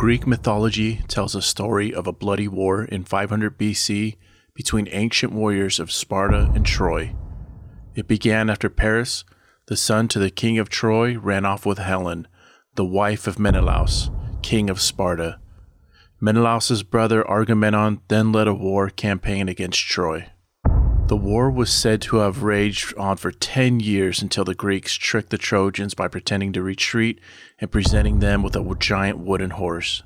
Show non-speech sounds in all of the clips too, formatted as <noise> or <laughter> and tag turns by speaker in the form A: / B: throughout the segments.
A: Greek mythology tells a story of a bloody war in 500 BC between ancient warriors of Sparta and Troy. It began after Paris, the son to the king of Troy, ran off with Helen, the wife of Menelaus, king of Sparta. Menelaus's brother Agamemnon then led a war campaign against Troy. The war was said to have raged on for 10 years until the Greeks tricked the Trojans by pretending to retreat and presenting them with a giant wooden horse.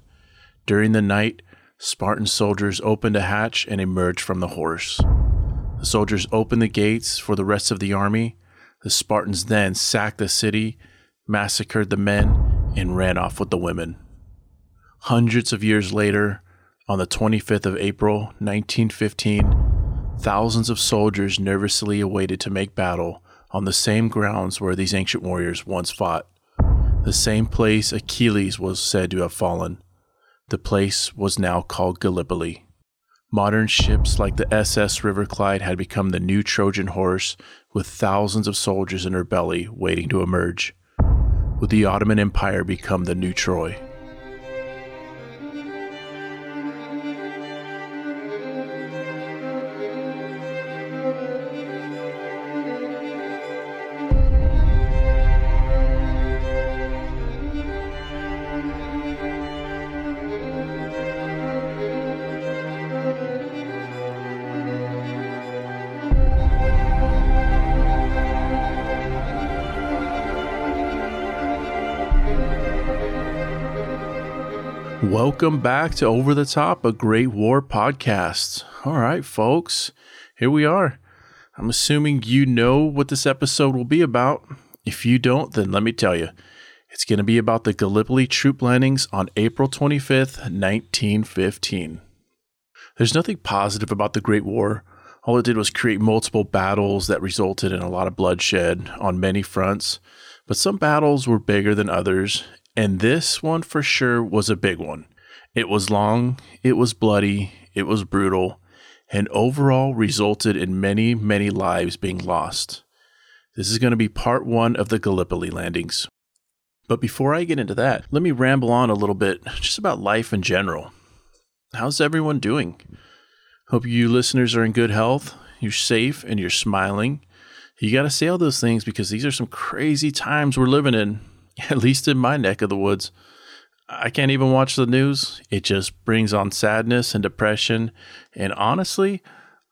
A: During the night, Spartan soldiers opened a hatch and emerged from the horse. The soldiers opened the gates for the rest of the army. The Spartans then sacked the city, massacred the men, and ran off with the women. Hundreds of years later, on the 25th of April, 1915, Thousands of soldiers nervously awaited to make battle on the same grounds where these ancient warriors once fought. The same place Achilles was said to have fallen. The place was now called Gallipoli. Modern ships like the SS River Clyde had become the new Trojan horse with thousands of soldiers in her belly waiting to emerge. Would the Ottoman Empire become the new Troy? Welcome back to Over the Top, a Great War podcast. All right, folks, here we are. I'm assuming you know what this episode will be about. If you don't, then let me tell you. It's going to be about the Gallipoli troop landings on April 25th, 1915. There's nothing positive about the Great War. All it did was create multiple battles that resulted in a lot of bloodshed on many fronts. But some battles were bigger than others, and this one for sure was a big one. It was long, it was bloody, it was brutal, and overall resulted in many, many lives being lost. This is going to be part one of the Gallipoli landings. But before I get into that, let me ramble on a little bit just about life in general. How's everyone doing? Hope you listeners are in good health, you're safe, and you're smiling. You got to say all those things because these are some crazy times we're living in, <laughs> at least in my neck of the woods. I can't even watch the news. It just brings on sadness and depression. And honestly,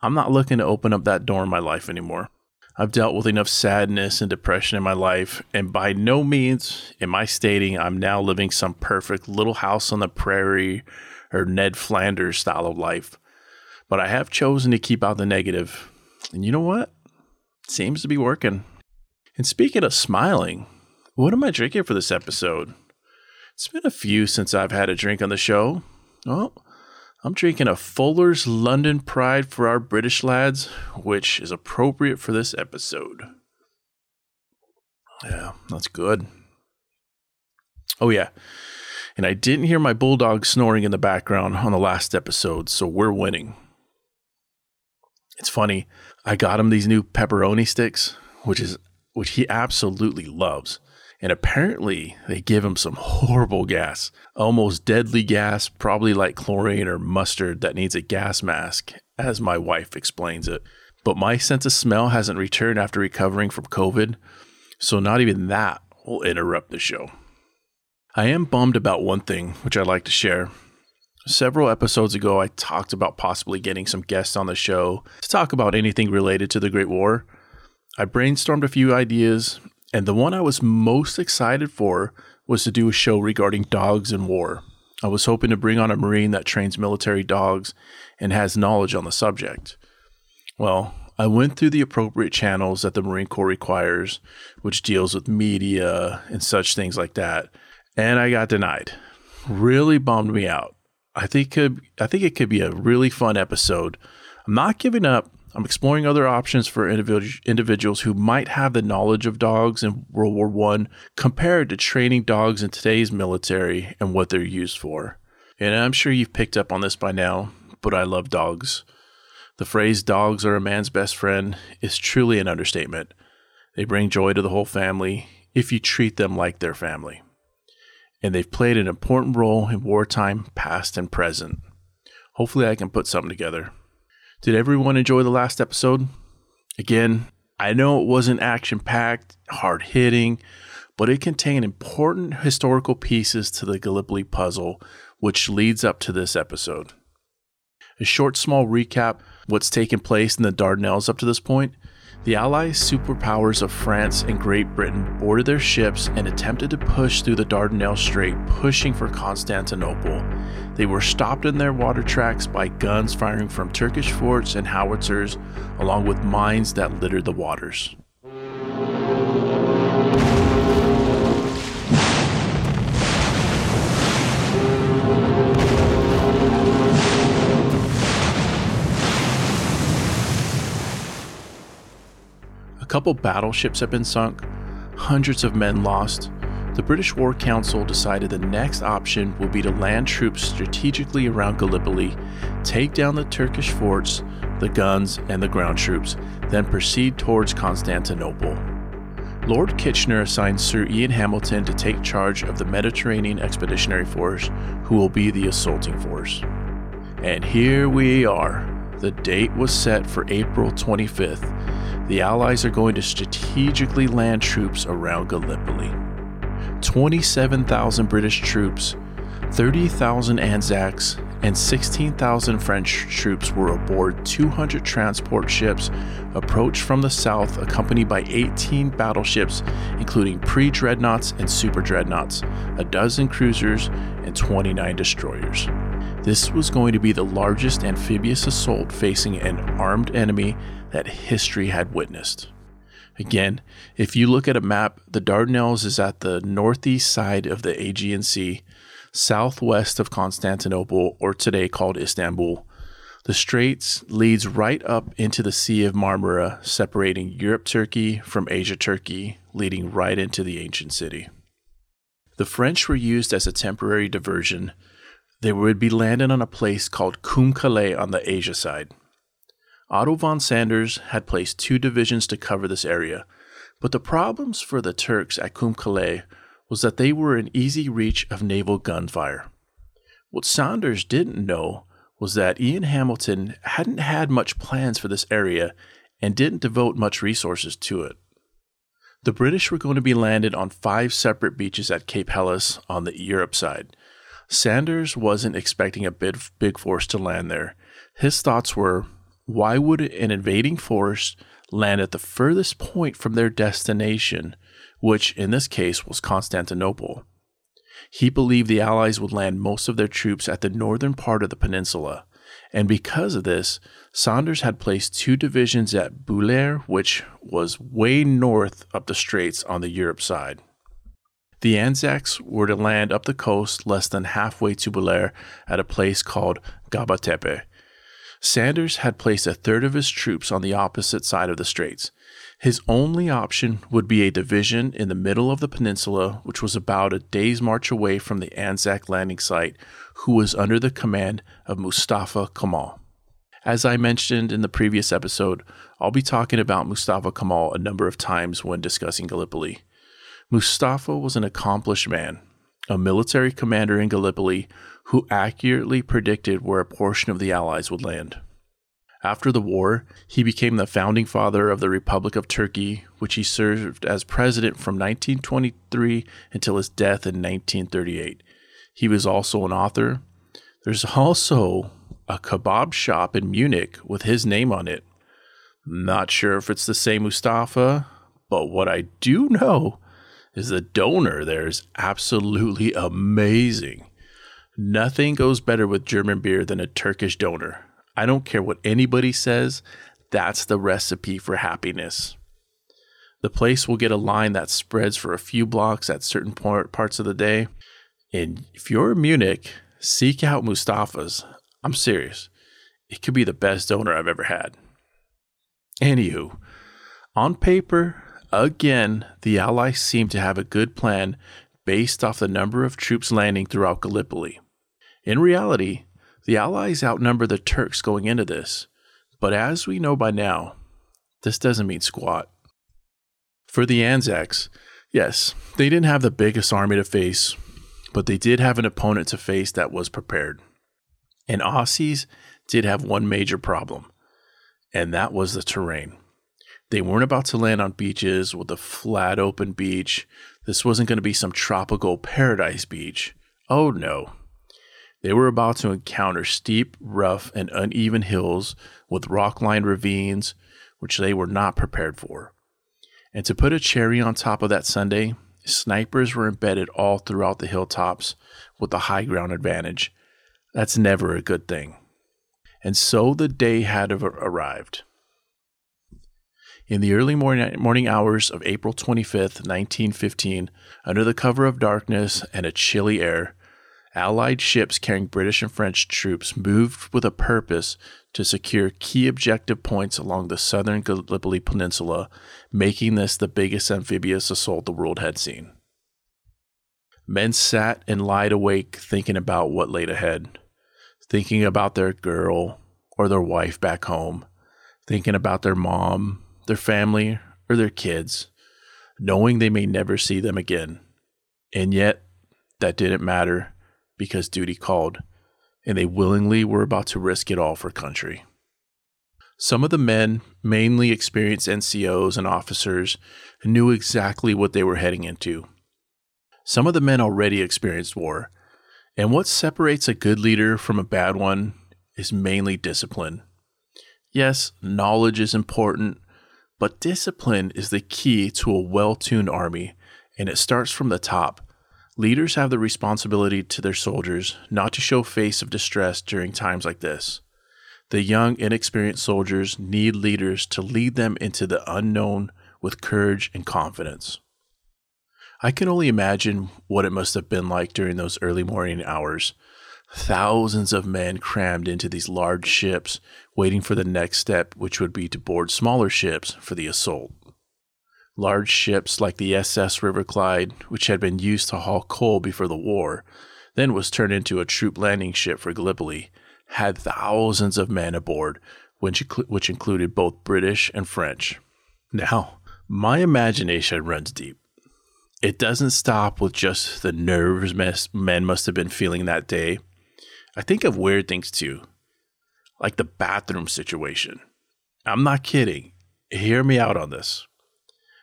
A: I'm not looking to open up that door in my life anymore. I've dealt with enough sadness and depression in my life, and by no means am I stating I'm now living some perfect little house on the prairie or Ned Flanders style of life. But I have chosen to keep out the negative. And you know what? It seems to be working. And speaking of smiling, what am I drinking for this episode? It's been a few since I've had a drink on the show. Well, I'm drinking a Fuller's London Pride for our British lads, which is appropriate for this episode. Yeah, that's good. Oh, yeah. And I didn't hear my bulldog snoring in the background on the last episode, so we're winning. It's funny. I got him these new pepperoni sticks, which is which he absolutely loves. And apparently, they give him some horrible gas, almost deadly gas, probably like chlorine or mustard that needs a gas mask, as my wife explains it. But my sense of smell hasn't returned after recovering from COVID, so not even that will interrupt the show. I am bummed about one thing, which I'd like to share. Several episodes ago, I talked about possibly getting some guests on the show to talk about anything related to the Great War. I brainstormed a few ideas, and the one I was most excited for was to do a show regarding dogs and war. I was hoping to bring on a Marine that trains military dogs and has knowledge on the subject. Well, I went through the appropriate channels that the Marine Corps requires, which deals with media and such things like that, and I got denied. Really bummed me out. I think could I think it could be a really fun episode. I'm not giving up. I'm exploring other options for individuals who might have the knowledge of dogs in World War One compared to training dogs in today's military and what they're used for. And I'm sure you've picked up on this by now, but I love dogs. The phrase dogs are a man's best friend is truly an understatement. They bring joy to the whole family if you treat them like their family. and they've played an important role in wartime, past and present. Hopefully, I can put something together. Did everyone enjoy the last episode? Again, I know it wasn't action packed, hard hitting, but it contained important historical pieces to the Gallipoli puzzle, which leads up to this episode. A short, small recap what's taken place in the Dardanelles up to this point. The Allied superpowers of France and Great Britain boarded their ships and attempted to push through the Dardanelles Strait, pushing for Constantinople. They were stopped in their water tracks by guns firing from Turkish forts and howitzers, along with mines that littered the waters. Couple battleships have been sunk, hundreds of men lost. The British War Council decided the next option would be to land troops strategically around Gallipoli, take down the Turkish forts, the guns, and the ground troops, then proceed towards Constantinople. Lord Kitchener assigned Sir Ian Hamilton to take charge of the Mediterranean Expeditionary Force, who will be the assaulting force. And here we are. The date was set for April 25th, the Allies are going to strategically land troops around Gallipoli. 27,000 British troops, 30,000 Anzacs, and 16,000 French troops were aboard 200 transport ships approached from the south, accompanied by 18 battleships, including pre dreadnoughts and super dreadnoughts, a dozen cruisers, and 29 destroyers. This was going to be the largest amphibious assault facing an armed enemy that history had witnessed. Again, if you look at a map, the Dardanelles is at the northeast side of the Aegean Sea, southwest of Constantinople, or today called Istanbul. The straits leads right up into the Sea of Marmara, separating Europe Turkey from Asia Turkey, leading right into the ancient city. The French were used as a temporary diversion. They would be landing on a place called Calais on the Asia side. Otto von Sanders had placed two divisions to cover this area, but the problems for the Turks at Calais was that they were in easy reach of naval gunfire. What Sanders didn't know was that Ian Hamilton hadn't had much plans for this area and didn't devote much resources to it. The British were going to be landed on five separate beaches at Cape Helles on the Europe side. Sanders wasn't expecting a big, big force to land there. His thoughts were why would an invading force land at the furthest point from their destination, which in this case was Constantinople? He believed the Allies would land most of their troops at the northern part of the peninsula, and because of this, Sanders had placed two divisions at Bulair, which was way north up the straits on the Europe side. The Anzacs were to land up the coast less than halfway to Bulair at a place called Gaba Tepe, Sanders had placed a third of his troops on the opposite side of the straits. His only option would be a division in the middle of the peninsula, which was about a day's march away from the Anzac landing site, who was under the command of Mustafa Kemal. As I mentioned in the previous episode, I'll be talking about Mustafa Kemal a number of times when discussing Gallipoli. Mustafa was an accomplished man, a military commander in Gallipoli who accurately predicted where a portion of the Allies would land. After the war, he became the founding father of the Republic of Turkey, which he served as president from 1923 until his death in 1938. He was also an author. There's also a kebab shop in Munich with his name on it. Not sure if it's the same Mustafa, but what I do know is the doner there is absolutely amazing. Nothing goes better with German beer than a Turkish doner. I don't care what anybody says, that's the recipe for happiness. The place will get a line that spreads for a few blocks at certain parts of the day. And if you're in Munich, seek out Mustafa's. I'm serious. It could be the best doner I've ever had. Anywho, on paper, Again, the Allies seem to have a good plan based off the number of troops landing throughout Gallipoli. In reality, the Allies outnumber the Turks going into this, but as we know by now, this doesn't mean squat. For the Anzacs, yes, they didn't have the biggest army to face, but they did have an opponent to face that was prepared. And Aussies did have one major problem, and that was the terrain. They weren't about to land on beaches with a flat open beach. This wasn't going to be some tropical paradise beach. Oh no. They were about to encounter steep, rough, and uneven hills with rock lined ravines, which they were not prepared for. And to put a cherry on top of that Sunday, snipers were embedded all throughout the hilltops with the high ground advantage. That's never a good thing. And so the day had arrived. In the early morning, morning hours of April 25th, 1915, under the cover of darkness and a chilly air, Allied ships carrying British and French troops moved with a purpose to secure key objective points along the southern Gallipoli Peninsula, making this the biggest amphibious assault the world had seen. Men sat and lied awake thinking about what laid ahead, thinking about their girl or their wife back home, thinking about their mom, their family, or their kids, knowing they may never see them again. And yet, that didn't matter because duty called, and they willingly were about to risk it all for country. Some of the men, mainly experienced NCOs and officers, knew exactly what they were heading into. Some of the men already experienced war, and what separates a good leader from a bad one is mainly discipline. Yes, knowledge is important, but discipline is the key to a well tuned army, and it starts from the top Leaders have the responsibility to their soldiers not to show face of distress during times like this. The young, inexperienced soldiers need leaders to lead them into the unknown with courage and confidence. I can only imagine what it must have been like during those early morning hours. Thousands of men crammed into these large ships, waiting for the next step, which would be to board smaller ships for the assault. Large ships like the SS River Clyde, which had been used to haul coal before the war, then was turned into a troop landing ship for Gallipoli, had thousands of men aboard, which, which included both British and French. Now, my imagination runs deep. It doesn't stop with just the nerves men must have been feeling that day. I think of weird things too, like the bathroom situation. I'm not kidding. Hear me out on this.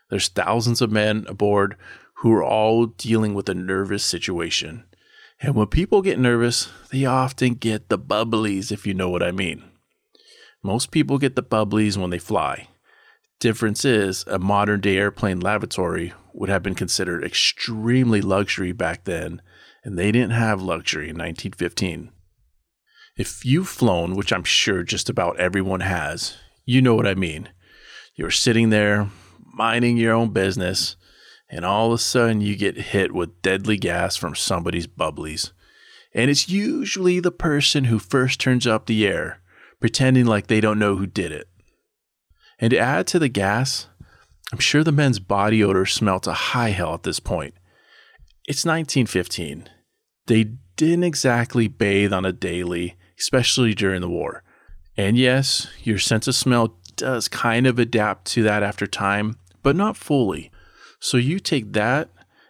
A: There's thousands of men aboard who are all dealing with a nervous situation. And when people get nervous, they often get the bubblies, if you know what I mean. Most people get the bubblies when they fly. Difference is, a modern day airplane lavatory would have been considered extremely luxury back then, and they didn't have luxury in 1915. If you've flown, which I'm sure just about everyone has, you know what I mean. You're sitting there, minding your own business, and all of a sudden you get hit with deadly gas from somebody's bubblies. And it's usually the person who first turns up the air, pretending like they don't know who did it. And to add to the gas, I'm sure the men's body odor smelt to high hell at this point. It's 1915. They didn't exactly bathe on a daily, especially during the war. And yes, your sense of smell does kind of adapt to that after time, but not fully. So you take that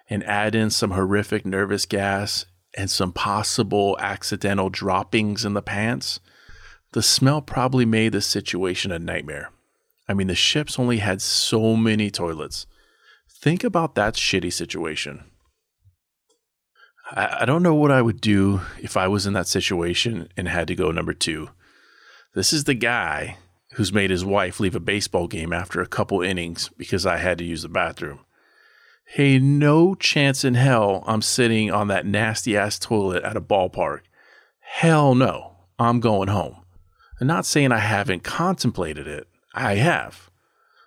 A: and add in some horrific nervous gas and some possible accidental droppings in the pants. The smell probably made the situation a nightmare. I mean, the ships only had so many toilets. Think about that shitty situation. I, I don't know what I would do if I was in that situation and had to go number two. This is the guy who's made his wife leave a baseball game after a couple innings because I had to use the bathroom. Hey, no chance in hell I'm sitting on that nasty ass toilet at a ballpark. Hell no, I'm going home. I'm not saying I haven't contemplated it, I have.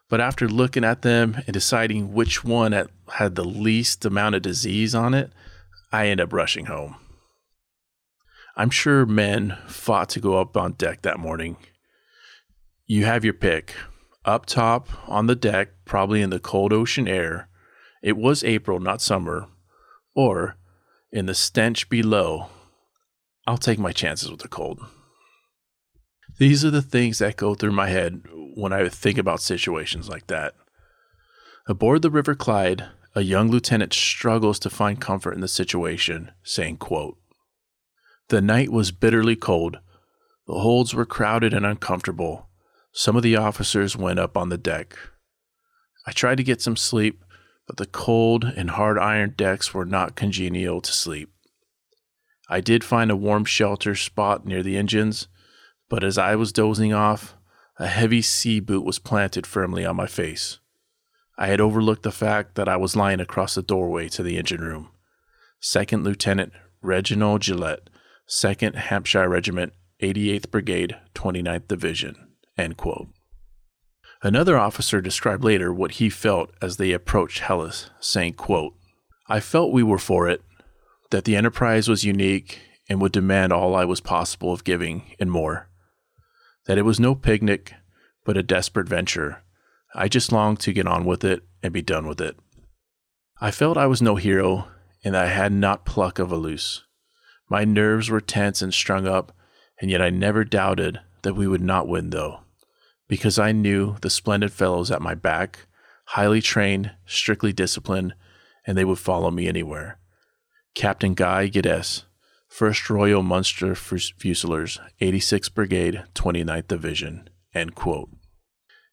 A: But after looking at them and deciding which one had the least amount of disease on it, I end up rushing home. I'm sure men fought to go up on deck that morning you have your pick. Up top on the deck, probably in the cold ocean air, it was April, not summer, or in the stench below. I'll take my chances with the cold. These are the things that go through my head when I think about situations like that. Aboard the River Clyde, a young lieutenant struggles to find comfort in the situation, saying, quote, The night was bitterly cold. The holds were crowded and uncomfortable. Some of the officers went up on the deck. I tried to get some sleep, but the cold and hard iron decks were not congenial to sleep. I did find a warm shelter spot near the engines, but as I was dozing off, a heavy sea boot was planted firmly on my face. I had overlooked the fact that I was lying across the doorway to the engine room. Second Lieutenant Reginald Gillette, 2nd Hampshire Regiment, 88th Brigade, 29th Division. Another officer described later what he felt as they approached Helles, saying, quote, I felt we were for it, that the enterprise was unique and would demand all I was possible of giving and more. That it was no picnic, but a desperate venture. I just longed to get on with it and be done with it. I felt I was no hero and that I had not pluck of a loose. My nerves were tense and strung up, and yet I never doubted that we would not win, though, because I knew the splendid fellows at my back, highly trained, strictly disciplined, and they would follow me anywhere. Captain Guy Geddes, 1st Royal Munster Fusiliers, 86th Brigade, 29th Division. End quote.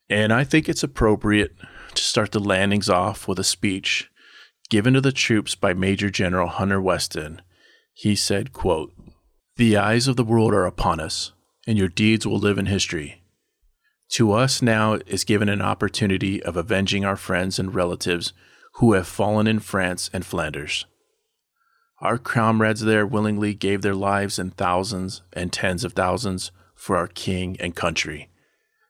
A: And I think it's appropriate to start the landings off with a speech given to the troops by Major General Hunter Weston. He said, quote, The eyes of the world are upon us, and your deeds will live in history. To us now is given an opportunity of avenging our friends and relatives who have fallen in France and Flanders. Our comrades there willingly gave their lives in thousands and tens of thousands for our king and country.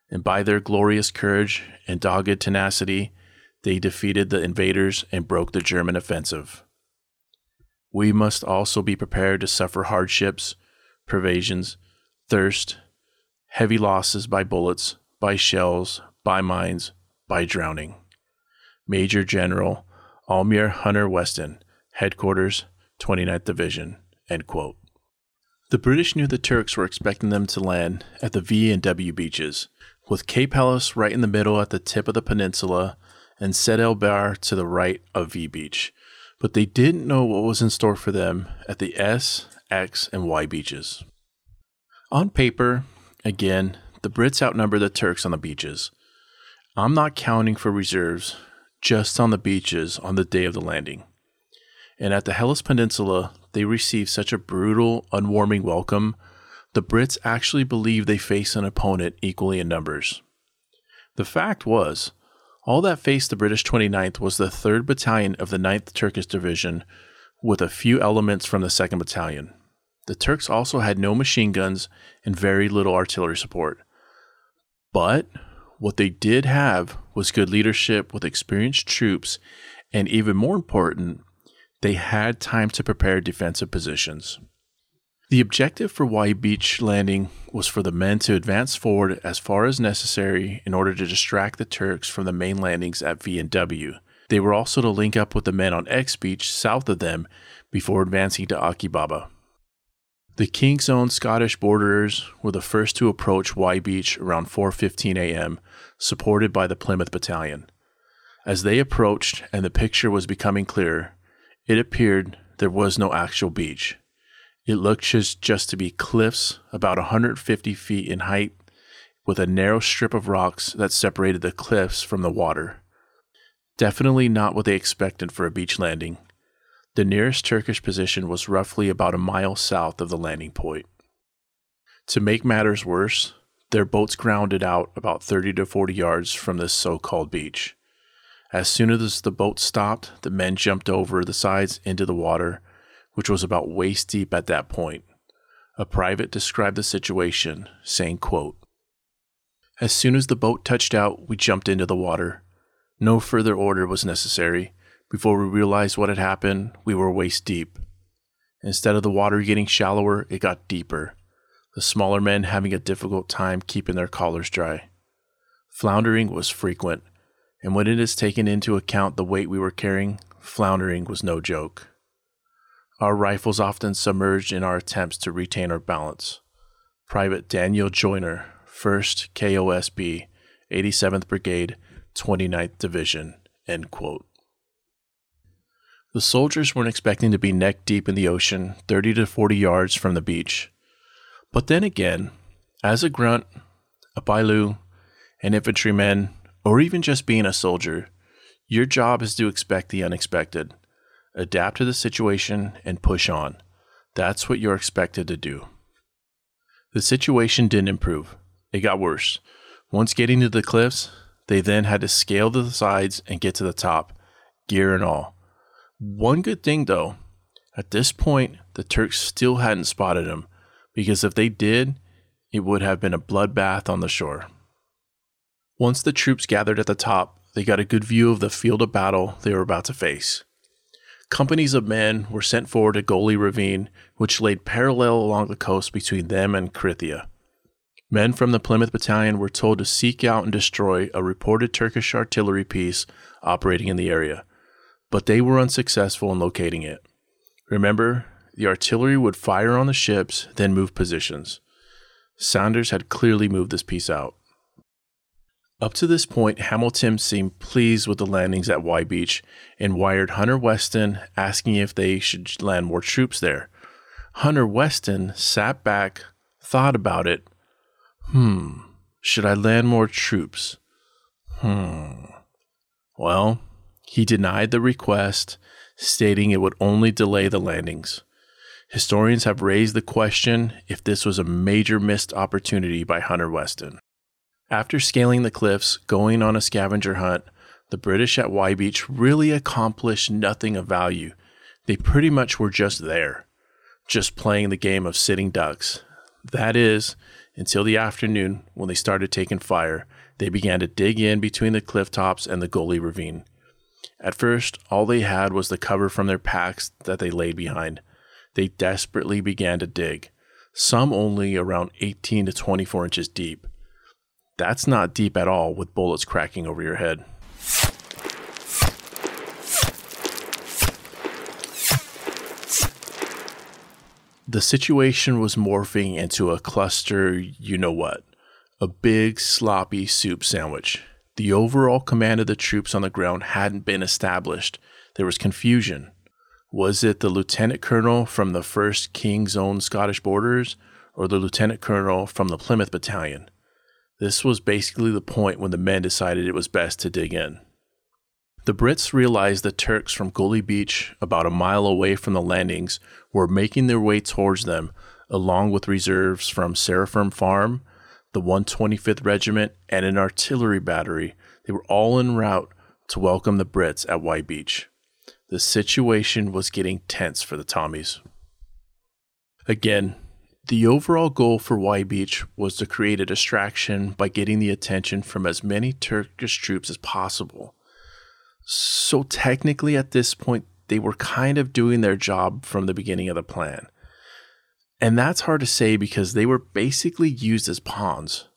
A: And by their glorious courage and dogged tenacity, they defeated the invaders and broke the German offensive. We must also be prepared to suffer hardships, privations, thirst, heavy losses by bullets, by shells, by mines, by drowning. Major General Aylmer Hunter Weston, Headquarters, 29th Division. The British knew the Turks were expecting them to land at the V and W beaches, with Cape Helles right in the middle at the tip of the peninsula and Sedd el Bahr to the right of V Beach. But they didn't know what was in store for them at the S, X, and Y beaches. On paper, again, the Brits outnumber the Turks on the beaches. I'm not counting for reserves, just on the beaches on the day of the landing and at the Helles Peninsula, they received such a brutal, unwarming welcome, the Brits actually believed they faced an opponent equally in numbers. The fact was, all that faced the British 29th was the 3rd Battalion of the 9th Turkish Division, with a few elements from the 2nd Battalion. The Turks also had no machine guns and very little artillery support. But what they did have was good leadership with experienced troops, and even more important, they had time to prepare defensive positions. The objective for Y Beach landing was for the men to advance forward as far as necessary in order to distract the Turks from the main landings at V and W. They were also to link up with the men on X Beach south of them before advancing to Achi Baba. The King's Own Scottish borderers were the first to approach Y Beach around 4:15 a.m., supported by the Plymouth Battalion. As they approached and the picture was becoming clearer, it appeared there was no actual beach. It looked just, just to be cliffs about 150 feet in height, with a narrow strip of rocks that separated the cliffs from the water. Definitely not what they expected for a beach landing. The nearest Turkish position was roughly about a mile south of the landing point. To make matters worse, their boats grounded out about 30 to 40 yards from this so called beach. As soon as the boat stopped, the men jumped over the sides into the water, which was about waist deep at that point. A private described the situation, saying, quote, As soon as the boat touched out, we jumped into the water. No further order was necessary. Before we realized what had happened, we were waist deep. Instead of the water getting shallower, it got deeper, the smaller men having a difficult time keeping their collars dry. Floundering was frequent, and when it is taken into account the weight we were carrying, floundering was no joke. Our rifles often submerged in our attempts to retain our balance. Private Daniel Joyner, 1st KOSB, 87th Brigade, 29th Division. The soldiers weren't expecting to be neck deep in the ocean, 30 to 40 yards from the beach. But then again, as a grunt, a poilu, an infantryman, or even just being a soldier, your job is to expect the unexpected, adapt to the situation, and push on. That's what you're expected to do. The situation didn't improve, it got worse. Once getting to the cliffs, they then had to scale the sides and get to the top, gear and all. One good thing though, at this point, the Turks still hadn't spotted him, because if they did, it would have been a bloodbath on the shore. Once the troops gathered at the top, they got a good view of the field of battle they were about to face. Companies of men were sent forward to Gully Ravine, which laid parallel along the coast between them and Krithia. Men from the Plymouth Battalion were told to seek out and destroy a reported Turkish artillery piece operating in the area, but they were unsuccessful in locating it. Remember, the artillery would fire on the ships, then move positions. Sanders had clearly moved this piece out. Up to this point, Hamilton seemed pleased with the landings at Y Beach and wired Hunter Weston asking if they should land more troops there. Hunter Weston sat back, thought about it. Hmm, should I land more troops? Hmm. Well, he denied the request, stating it would only delay the landings. Historians have raised the question if this was a major missed opportunity by Hunter Weston. After scaling the cliffs, going on a scavenger hunt, the British at Y Beach really accomplished nothing of value. They pretty much were just there, just playing the game of sitting ducks. That is, until the afternoon when they started taking fire, they began to dig in between the cliff tops and the gully Ravine. At first, all they had was the cover from their packs that they laid behind. They desperately began to dig, some only around 18 to 24 inches deep. That's not deep at all with bullets cracking over your head. The situation was morphing into a cluster, you know what, a big sloppy soup sandwich. The overall command of the troops on the ground hadn't been established. There was confusion. Was it the lieutenant colonel from the 1st King's Own Scottish Borders or the lieutenant colonel from the Plymouth Battalion? This was basically the point when the men decided it was best to dig in. The Brits realized the Turks from Gully Beach, about a mile away from the landings, were making their way towards them, along with reserves from Sarafim Farm, the 125th Regiment, and an artillery battery. They were all en route to welcome the Brits at Y Beach. The situation was getting tense for the Tommies. Again, the overall goal for Y Beach was to create a distraction by getting the attention from as many Turkish troops as possible. So, technically, at this point, they were kind of doing their job from the beginning of the plan. And that's hard to say because they were basically used as pawns.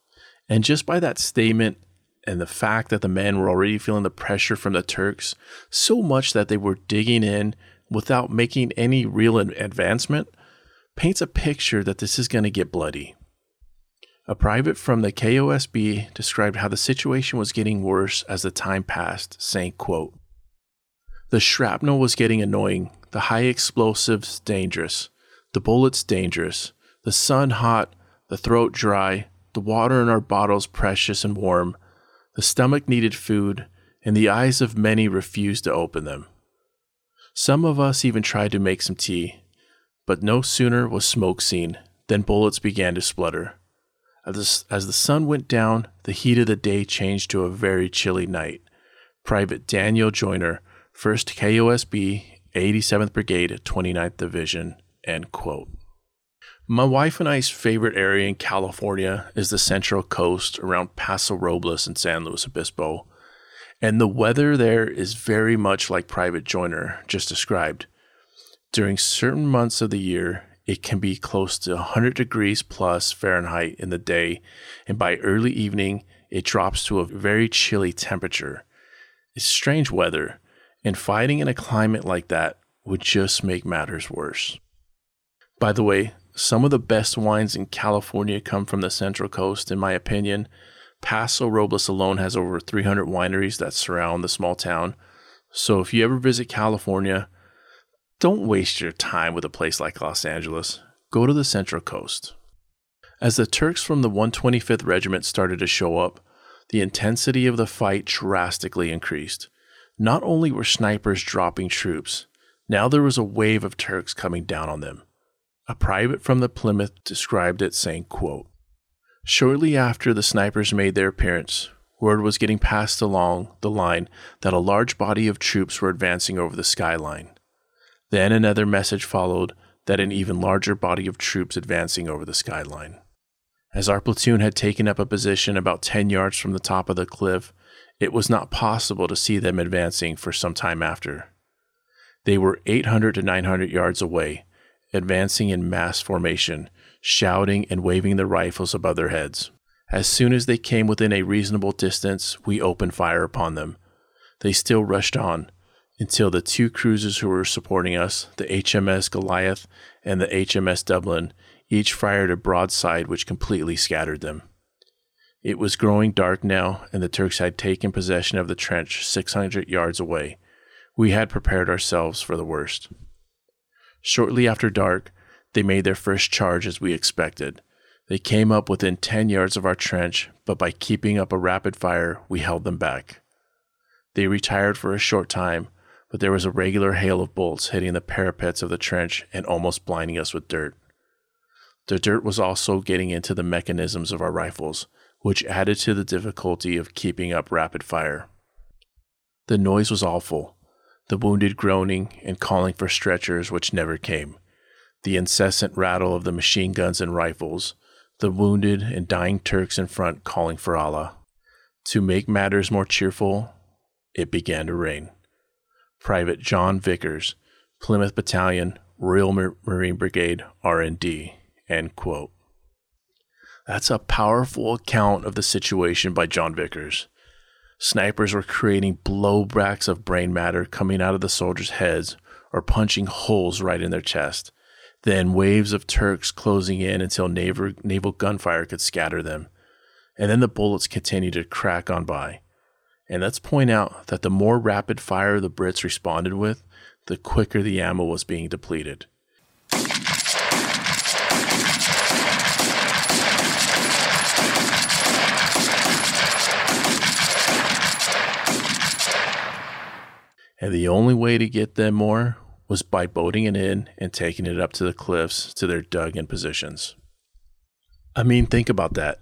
A: And just by that statement and the fact that the men were already feeling the pressure from the Turks so much that they were digging in without making any real advancement paints a picture that this is going to get bloody. A private from the KOSB described how the situation was getting worse as the time passed, saying, quote, The shrapnel was getting annoying, the high explosives dangerous, the bullets dangerous, the sun hot, the throat dry, the water in our bottles precious and warm, the stomach needed food, and the eyes of many refused to open them. Some of us even tried to make some tea, but no sooner was smoke seen than bullets began to splutter. As the, as the sun went down, the heat of the day changed to a very chilly night. Private Daniel Joyner, 1st KOSB, 87th Brigade, 29th Division. End quote. My wife and I's favorite area in California is the Central Coast around Paso Robles and San Luis Obispo. And the weather there is very much like Private Joyner just described. During certain months of the year, it can be close to 100 degrees plus Fahrenheit in the day, and by early evening, it drops to a very chilly temperature. It's strange weather, and fighting in a climate like that would just make matters worse. By the way, some of the best wines in California come from the Central Coast, in my opinion. Paso Robles alone has over 300 wineries that surround the small town. So if you ever visit California, Don't waste your time with a place like Los Angeles. Go to the Central Coast. As the Turks from the 125th Regiment started to show up, the intensity of the fight drastically increased. Not only were snipers dropping troops, now there was a wave of Turks coming down on them. A private from the Plymouth described it saying, quote, Shortly after the snipers made their appearance, word was getting passed along the line that a large body of troops were advancing over the skyline. Then another message followed that an even larger body of troops advancing over the skyline. As our platoon had taken up a position about 10 yards from the top of the cliff, it was not possible to see them advancing for some time after. They were 800 to 900 yards away, advancing in mass formation, shouting and waving their rifles above their heads. As soon as they came within a reasonable distance, we opened fire upon them. They still rushed on until the two cruisers who were supporting us, the HMS Goliath and the HMS Dublin, each fired a broadside which completely scattered them. It was growing dark now, and the Turks had taken possession of the trench 600 yards away. We had prepared ourselves for the worst. Shortly after dark, they made their first charge as we expected. They came up within 10 yards of our trench, but by keeping up a rapid fire, we held them back. They retired for a short time, but there was a regular hail of bolts hitting the parapets of the trench and almost blinding us with dirt. The dirt was also getting into the mechanisms of our rifles, which added to the difficulty of keeping up rapid fire. The noise was awful, the wounded groaning and calling for stretchers which never came, the incessant rattle of the machine guns and rifles, the wounded and dying Turks in front calling for Allah. To make matters more cheerful, it began to rain. Private John Vickers, Plymouth Battalion, Royal Marine Brigade, RND. End quote. That's a powerful account of the situation by John Vickers. Snipers were creating blowbacks of brain matter coming out of the soldiers' heads or punching holes right in their chest. Then waves of Turks closing in until naval, naval gunfire could scatter them. And then the bullets continued to crack on by. And let's point out that the more rapid fire the Brits responded with, the quicker the ammo was being depleted. and the only way to get them more was by boating it in and taking it up to the cliffs to their dug in positions. I mean, think about that.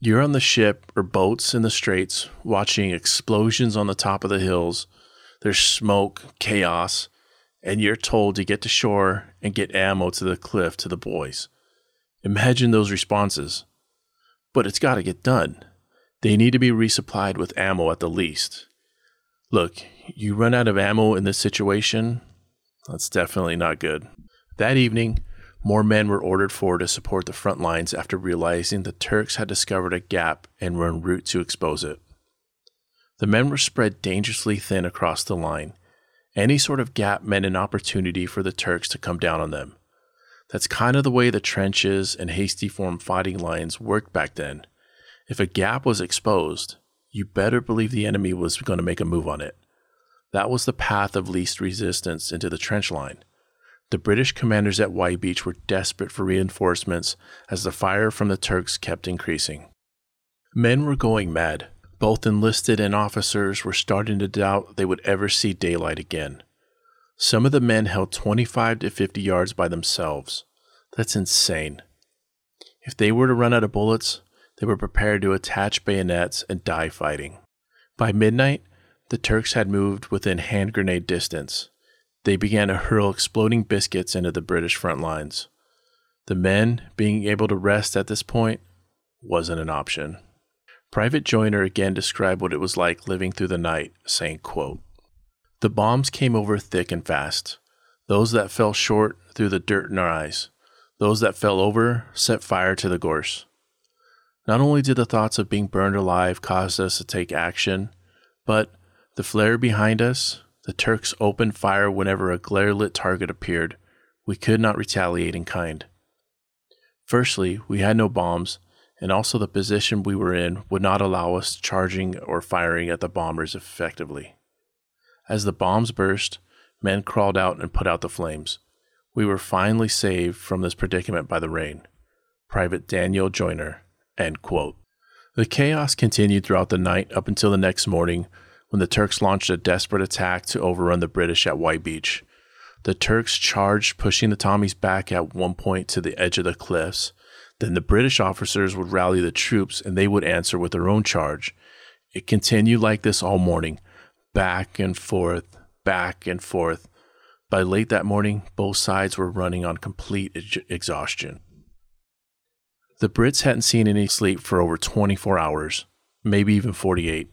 A: You're on the ship or boats in the straits watching explosions on the top of the hills. There's smoke, chaos, and you're told to get to shore and get ammo to the cliff to the boys. Imagine those responses. But it's got to get done. They need to be resupplied with ammo at the least. Look, you run out of ammo in this situation, that's definitely not good. That evening, more men were ordered forward to support the front lines after realizing the Turks had discovered a gap and were en route to expose it. The men were spread dangerously thin across the line. Any sort of gap meant an opportunity for the Turks to come down on them. That's kind of the way the trenches and hasty form fighting lines worked back then. If a gap was exposed, you better believe the enemy was going to make a move on it. That was the path of least resistance into the trench line. The British commanders at Y Beach were desperate for reinforcements as the fire from the Turks kept increasing. Men were going mad. Both enlisted and officers were starting to doubt they would ever see daylight again. Some of the men held 25 to 50 yards by themselves. That's insane. If they were to run out of bullets, they were prepared to attach bayonets and die fighting. By midnight, the Turks had moved within hand grenade distance. They began to hurl exploding biscuits into the British front lines. The men, being able to rest at this point, wasn't an option. Private Joyner again described what it was like living through the night, saying, quote, The bombs came over thick and fast. Those that fell short threw the dirt in our eyes. Those that fell over set fire to the gorse. Not only did the thoughts of being burned alive cause us to take action, but the flare behind us, the Turks opened fire whenever a glare lit target appeared. We could not retaliate in kind. Firstly, we had no bombs, and also the position we were in would not allow us charging or firing at the bombers effectively. As the bombs burst, Men crawled out and put out the flames. We were finally saved from this predicament by the rain. Private Daniel Joyner. The chaos continued throughout the night up until the next morning when the Turks launched a desperate attack to overrun the British at White Beach. The Turks charged, pushing the Tommies back at one point to the edge of the cliffs. Then the British officers would rally the troops and they would answer with their own charge. It continued like this all morning, back and forth, back and forth. By late that morning, both sides were running on complete ex- exhaustion. The Brits hadn't seen any sleep for over 24 hours, maybe even 48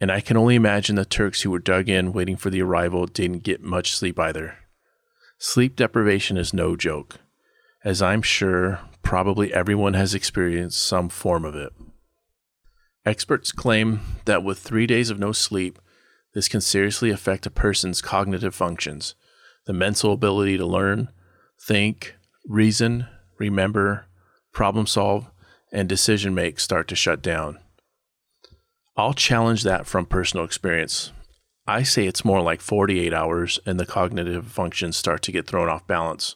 A: and I can only imagine the Turks who were dug in waiting for the arrival didn't get much sleep either. Sleep deprivation is no joke, as I'm sure probably everyone has experienced some form of it. Experts claim that with three days of no sleep, this can seriously affect a person's cognitive functions, the mental ability to learn, think, reason, remember, problem solve, and decision make start to shut down. I'll challenge that from personal experience. I say it's more like 48 hours and the cognitive functions start to get thrown off balance.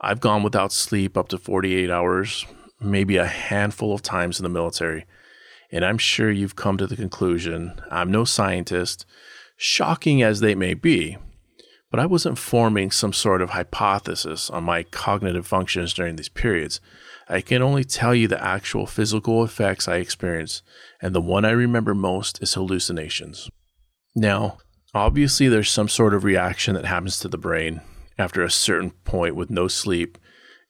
A: I've gone without sleep up to 48 hours, maybe a handful of times in the military. And I'm sure you've come to the conclusion I'm no scientist, shocking as they may be, but I wasn't forming some sort of hypothesis on my cognitive functions during these periods. I can only tell you the actual physical effects I experienced, and the one I remember most is hallucinations. Now, obviously, there's some sort of reaction that happens to the brain after a certain point with no sleep,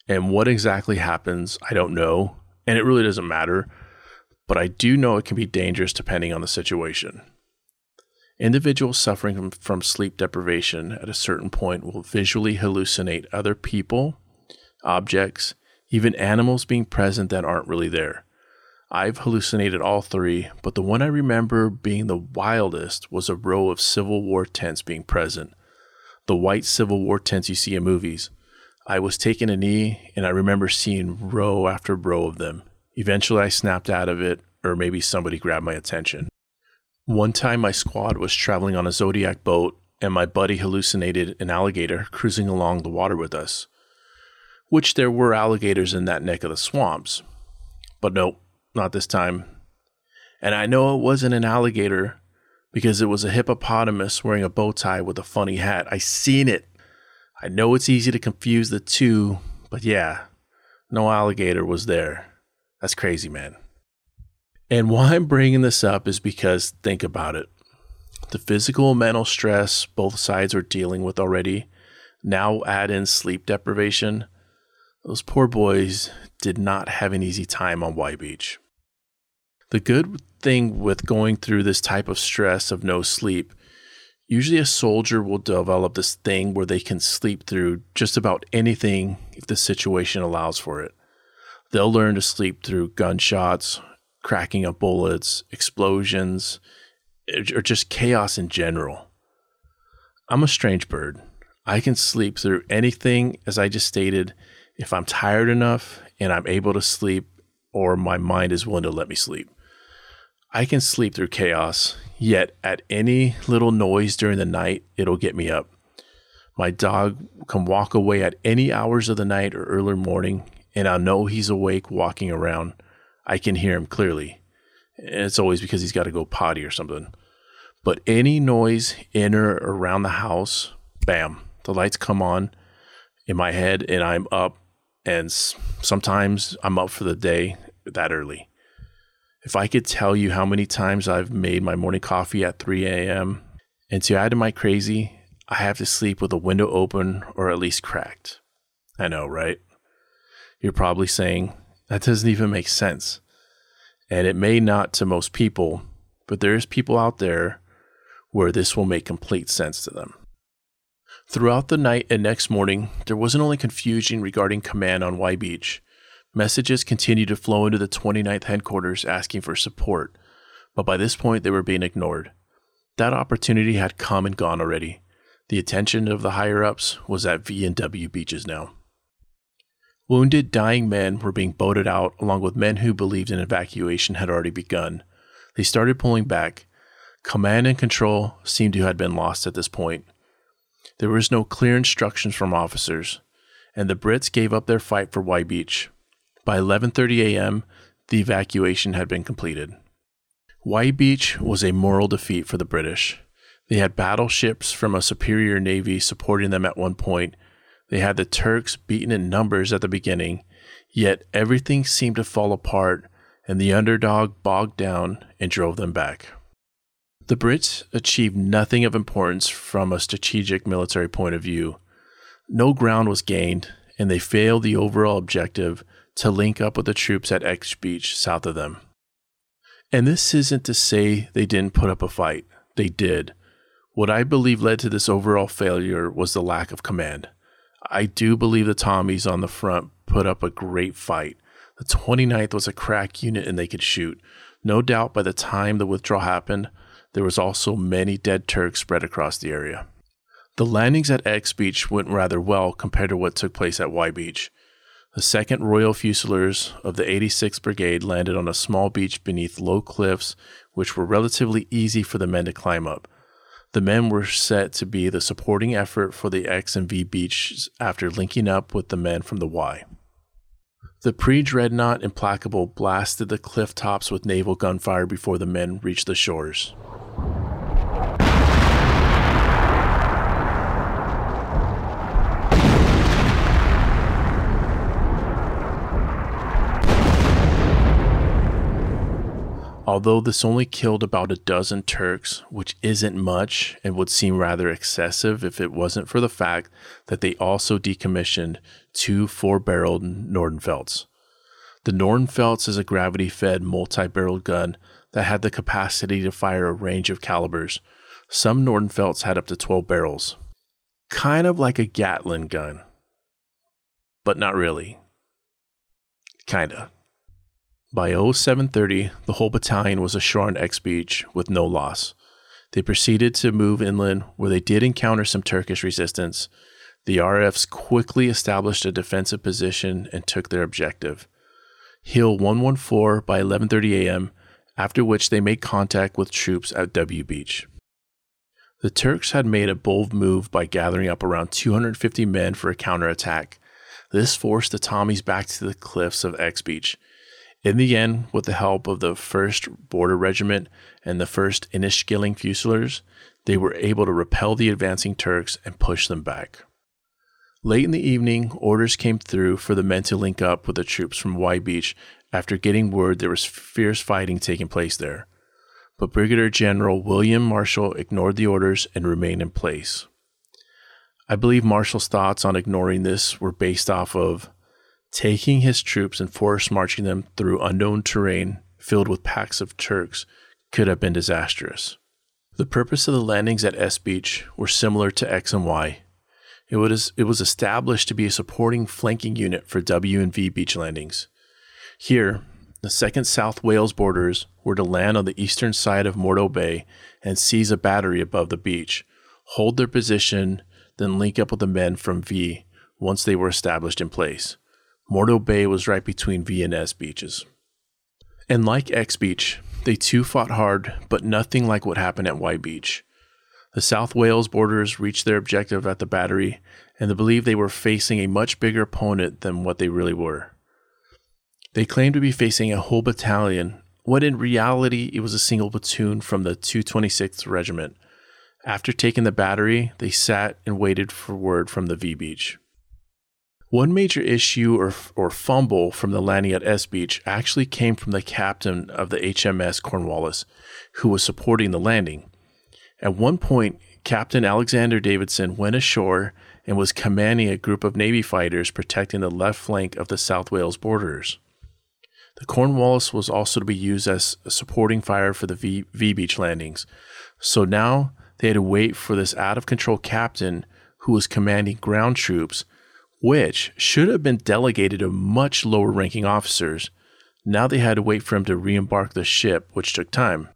A: and what exactly happens, I don't know, and it really doesn't matter, but I do know it can be dangerous depending on the situation. Individuals suffering from, sleep deprivation at a certain point will visually hallucinate other people, objects, even animals being present that aren't really there. I've hallucinated all three, but the one I remember being the wildest was a row of Civil War tents being present. The white Civil War tents you see in movies. I was taking a knee, and I remember seeing row after row of them. Eventually, I snapped out of it, or maybe somebody grabbed my attention. One time, my squad was traveling on a Zodiac boat, and my buddy hallucinated an alligator cruising along the water with us which there were alligators in that neck of the swamps. But nope, not this time. And I know it wasn't an alligator because it was a hippopotamus wearing a bow tie with a funny hat. I seen it. I know it's easy to confuse the two, but yeah, no alligator was there. That's crazy, man. And why I'm bringing this up is because think about it. The physical and mental stress both sides are dealing with already. Now add in sleep deprivation those poor boys did not have an easy time on White Beach. The good thing with going through this type of stress of no sleep, usually a soldier will develop this thing where they can sleep through just about anything if the situation allows for it. They'll learn to sleep through gunshots, cracking of bullets, explosions, or just chaos in general. I'm a strange bird. I can sleep through anything, as I just stated, if I'm tired enough and I'm able to sleep, or my mind is willing to let me sleep. I can sleep through chaos, yet at any little noise during the night, it'll get me up. My dog can walk away at any hours of the night or early morning, and I'll know he's awake walking around. I can hear him clearly. And it's always because he's got to go potty or something. But any noise in or around the house, bam, the lights come on in my head, and I'm up and sometimes I'm up for the day that early. If I could tell you how many times I've made my morning coffee at 3 a.m., and to add to my crazy, I have to sleep with a window open or at least cracked. I know, right? You're probably saying, that doesn't even make sense. And it may not to most people, but there's people out there where this will make complete sense to them. Throughout the night and next morning, there wasn't only confusion regarding command on Y Beach. Messages continued to flow into the 29th headquarters asking for support, but by this point they were being ignored. That opportunity had come and gone already. The attention of the higher ups was at V and W beaches now. Wounded, dying men were being boated out, along with men who believed an evacuation had already begun. They started pulling back. Command and control seemed to have been lost at this point. There was no clear instructions from officers, and the Brits gave up their fight for Y Beach. By 11:30 a.m., the evacuation had been completed. Y Beach was a moral defeat for the British. They had battleships from a superior navy supporting them at one point. They had the Turks beaten in numbers at the beginning, yet everything seemed to fall apart and the underdog bogged down and drove them back. The Brits achieved nothing of importance from a strategic military point of view. No ground was gained, and they failed the overall objective to link up with the troops at X Beach south of them. And this isn't to say they didn't put up a fight, they did. What I believe led to this overall failure was the lack of command. I do believe the Tommies on the front put up a great fight. The 29th was a crack unit and they could shoot. No doubt by the time the withdrawal happened, there was also many dead Turks spread across the area. The landings at X Beach went rather well compared to what took place at Y Beach. The 2nd Royal Fusiliers of the 86th Brigade landed on a small beach beneath low cliffs, which were relatively easy for the men to climb up. The men were set to be the supporting effort for the X and V beaches after linking up with the men from the Y. The pre dreadnought Implacable blasted the cliff tops with naval gunfire before the men reached the shores. Although this only killed about a dozen Turks, which isn't much and would seem rather excessive if it wasn't for the fact that they also decommissioned two four barreled Nordenfelts. The Nordenfelts is a gravity fed multi barreled gun that had the capacity to fire a range of calibers. Some Nordenfelts had up to 12 barrels. Kind of like a Gatling gun, but not really. Kinda. By 0730, the whole battalion was ashore on X Beach with no loss. They proceeded to move inland where they did encounter some Turkish resistance. The RFs quickly established a defensive position and took their objective. Hill 114 by 11:30 a.m., after which they made contact with troops at W Beach. The Turks had made a bold move by gathering up around 250 men for a counterattack. This forced the Tommies back to the cliffs of X Beach. In the end, with the help of the 1st Border Regiment and the 1st Inniskilling Fusiliers, they were able to repel the advancing Turks and push them back. Late in the evening, orders came through for the men to link up with the troops from Y Beach after getting word there was fierce fighting taking place there. But Brigadier General William Marshall ignored the orders and remained in place. I believe Marshall's thoughts on ignoring this were based off of taking his troops and force marching them through unknown terrain filled with packs of Turks could have been disastrous. The purpose of the landings at S Beach were similar to X and Y. It was, it was established to be a supporting flanking unit for W and V beach landings. Here, the 2nd South Wales Borderers were to land on the eastern side of Morto Bay and seize a battery above the beach, hold their position, then link up with the men from V once they were established in place. Morto Bay was right between V and S beaches. And like X Beach, they too fought hard, but nothing like what happened at Y Beach. The South Wales Borderers reached their objective at the battery, and they believed they were facing a much bigger opponent than what they really were. They claimed to be facing a whole battalion, when in reality it was a single platoon from the 226th Regiment. After taking the battery, they sat and waited for word from the V Beach. One major issue or, or fumble from the landing at S Beach actually came from the captain of the HMS Cornwallis, who was supporting the landing. At one point, Captain Alexander Davidson went ashore and was commanding a group of Navy fighters protecting the left flank of the South Wales borderers. The Cornwallis was also to be used as a supporting fire for the v, v Beach landings. So now they had to wait for this out of control captain who was commanding ground troops which should have been delegated to much lower ranking officers. Now they had to wait for him to re embark the ship, which took time.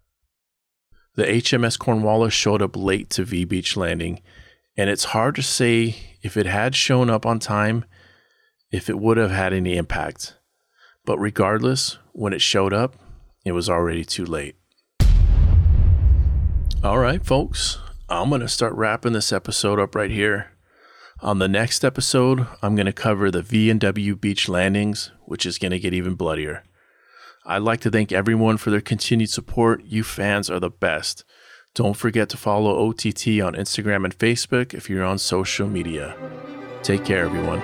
A: The HMS Cornwallis showed up late to V Beach landing, and it's hard to say if it had shown up on time, if it would have had any impact. But regardless, when it showed up, it was already too late. All right, folks, I'm going to start wrapping this episode up right here. On the next episode, I'm going to cover the V&W beach landings, which is going to get even bloodier. I'd like to thank everyone for their continued support. You fans are the best. Don't forget to follow OTT on Instagram and Facebook if you're on social media. Take care, everyone.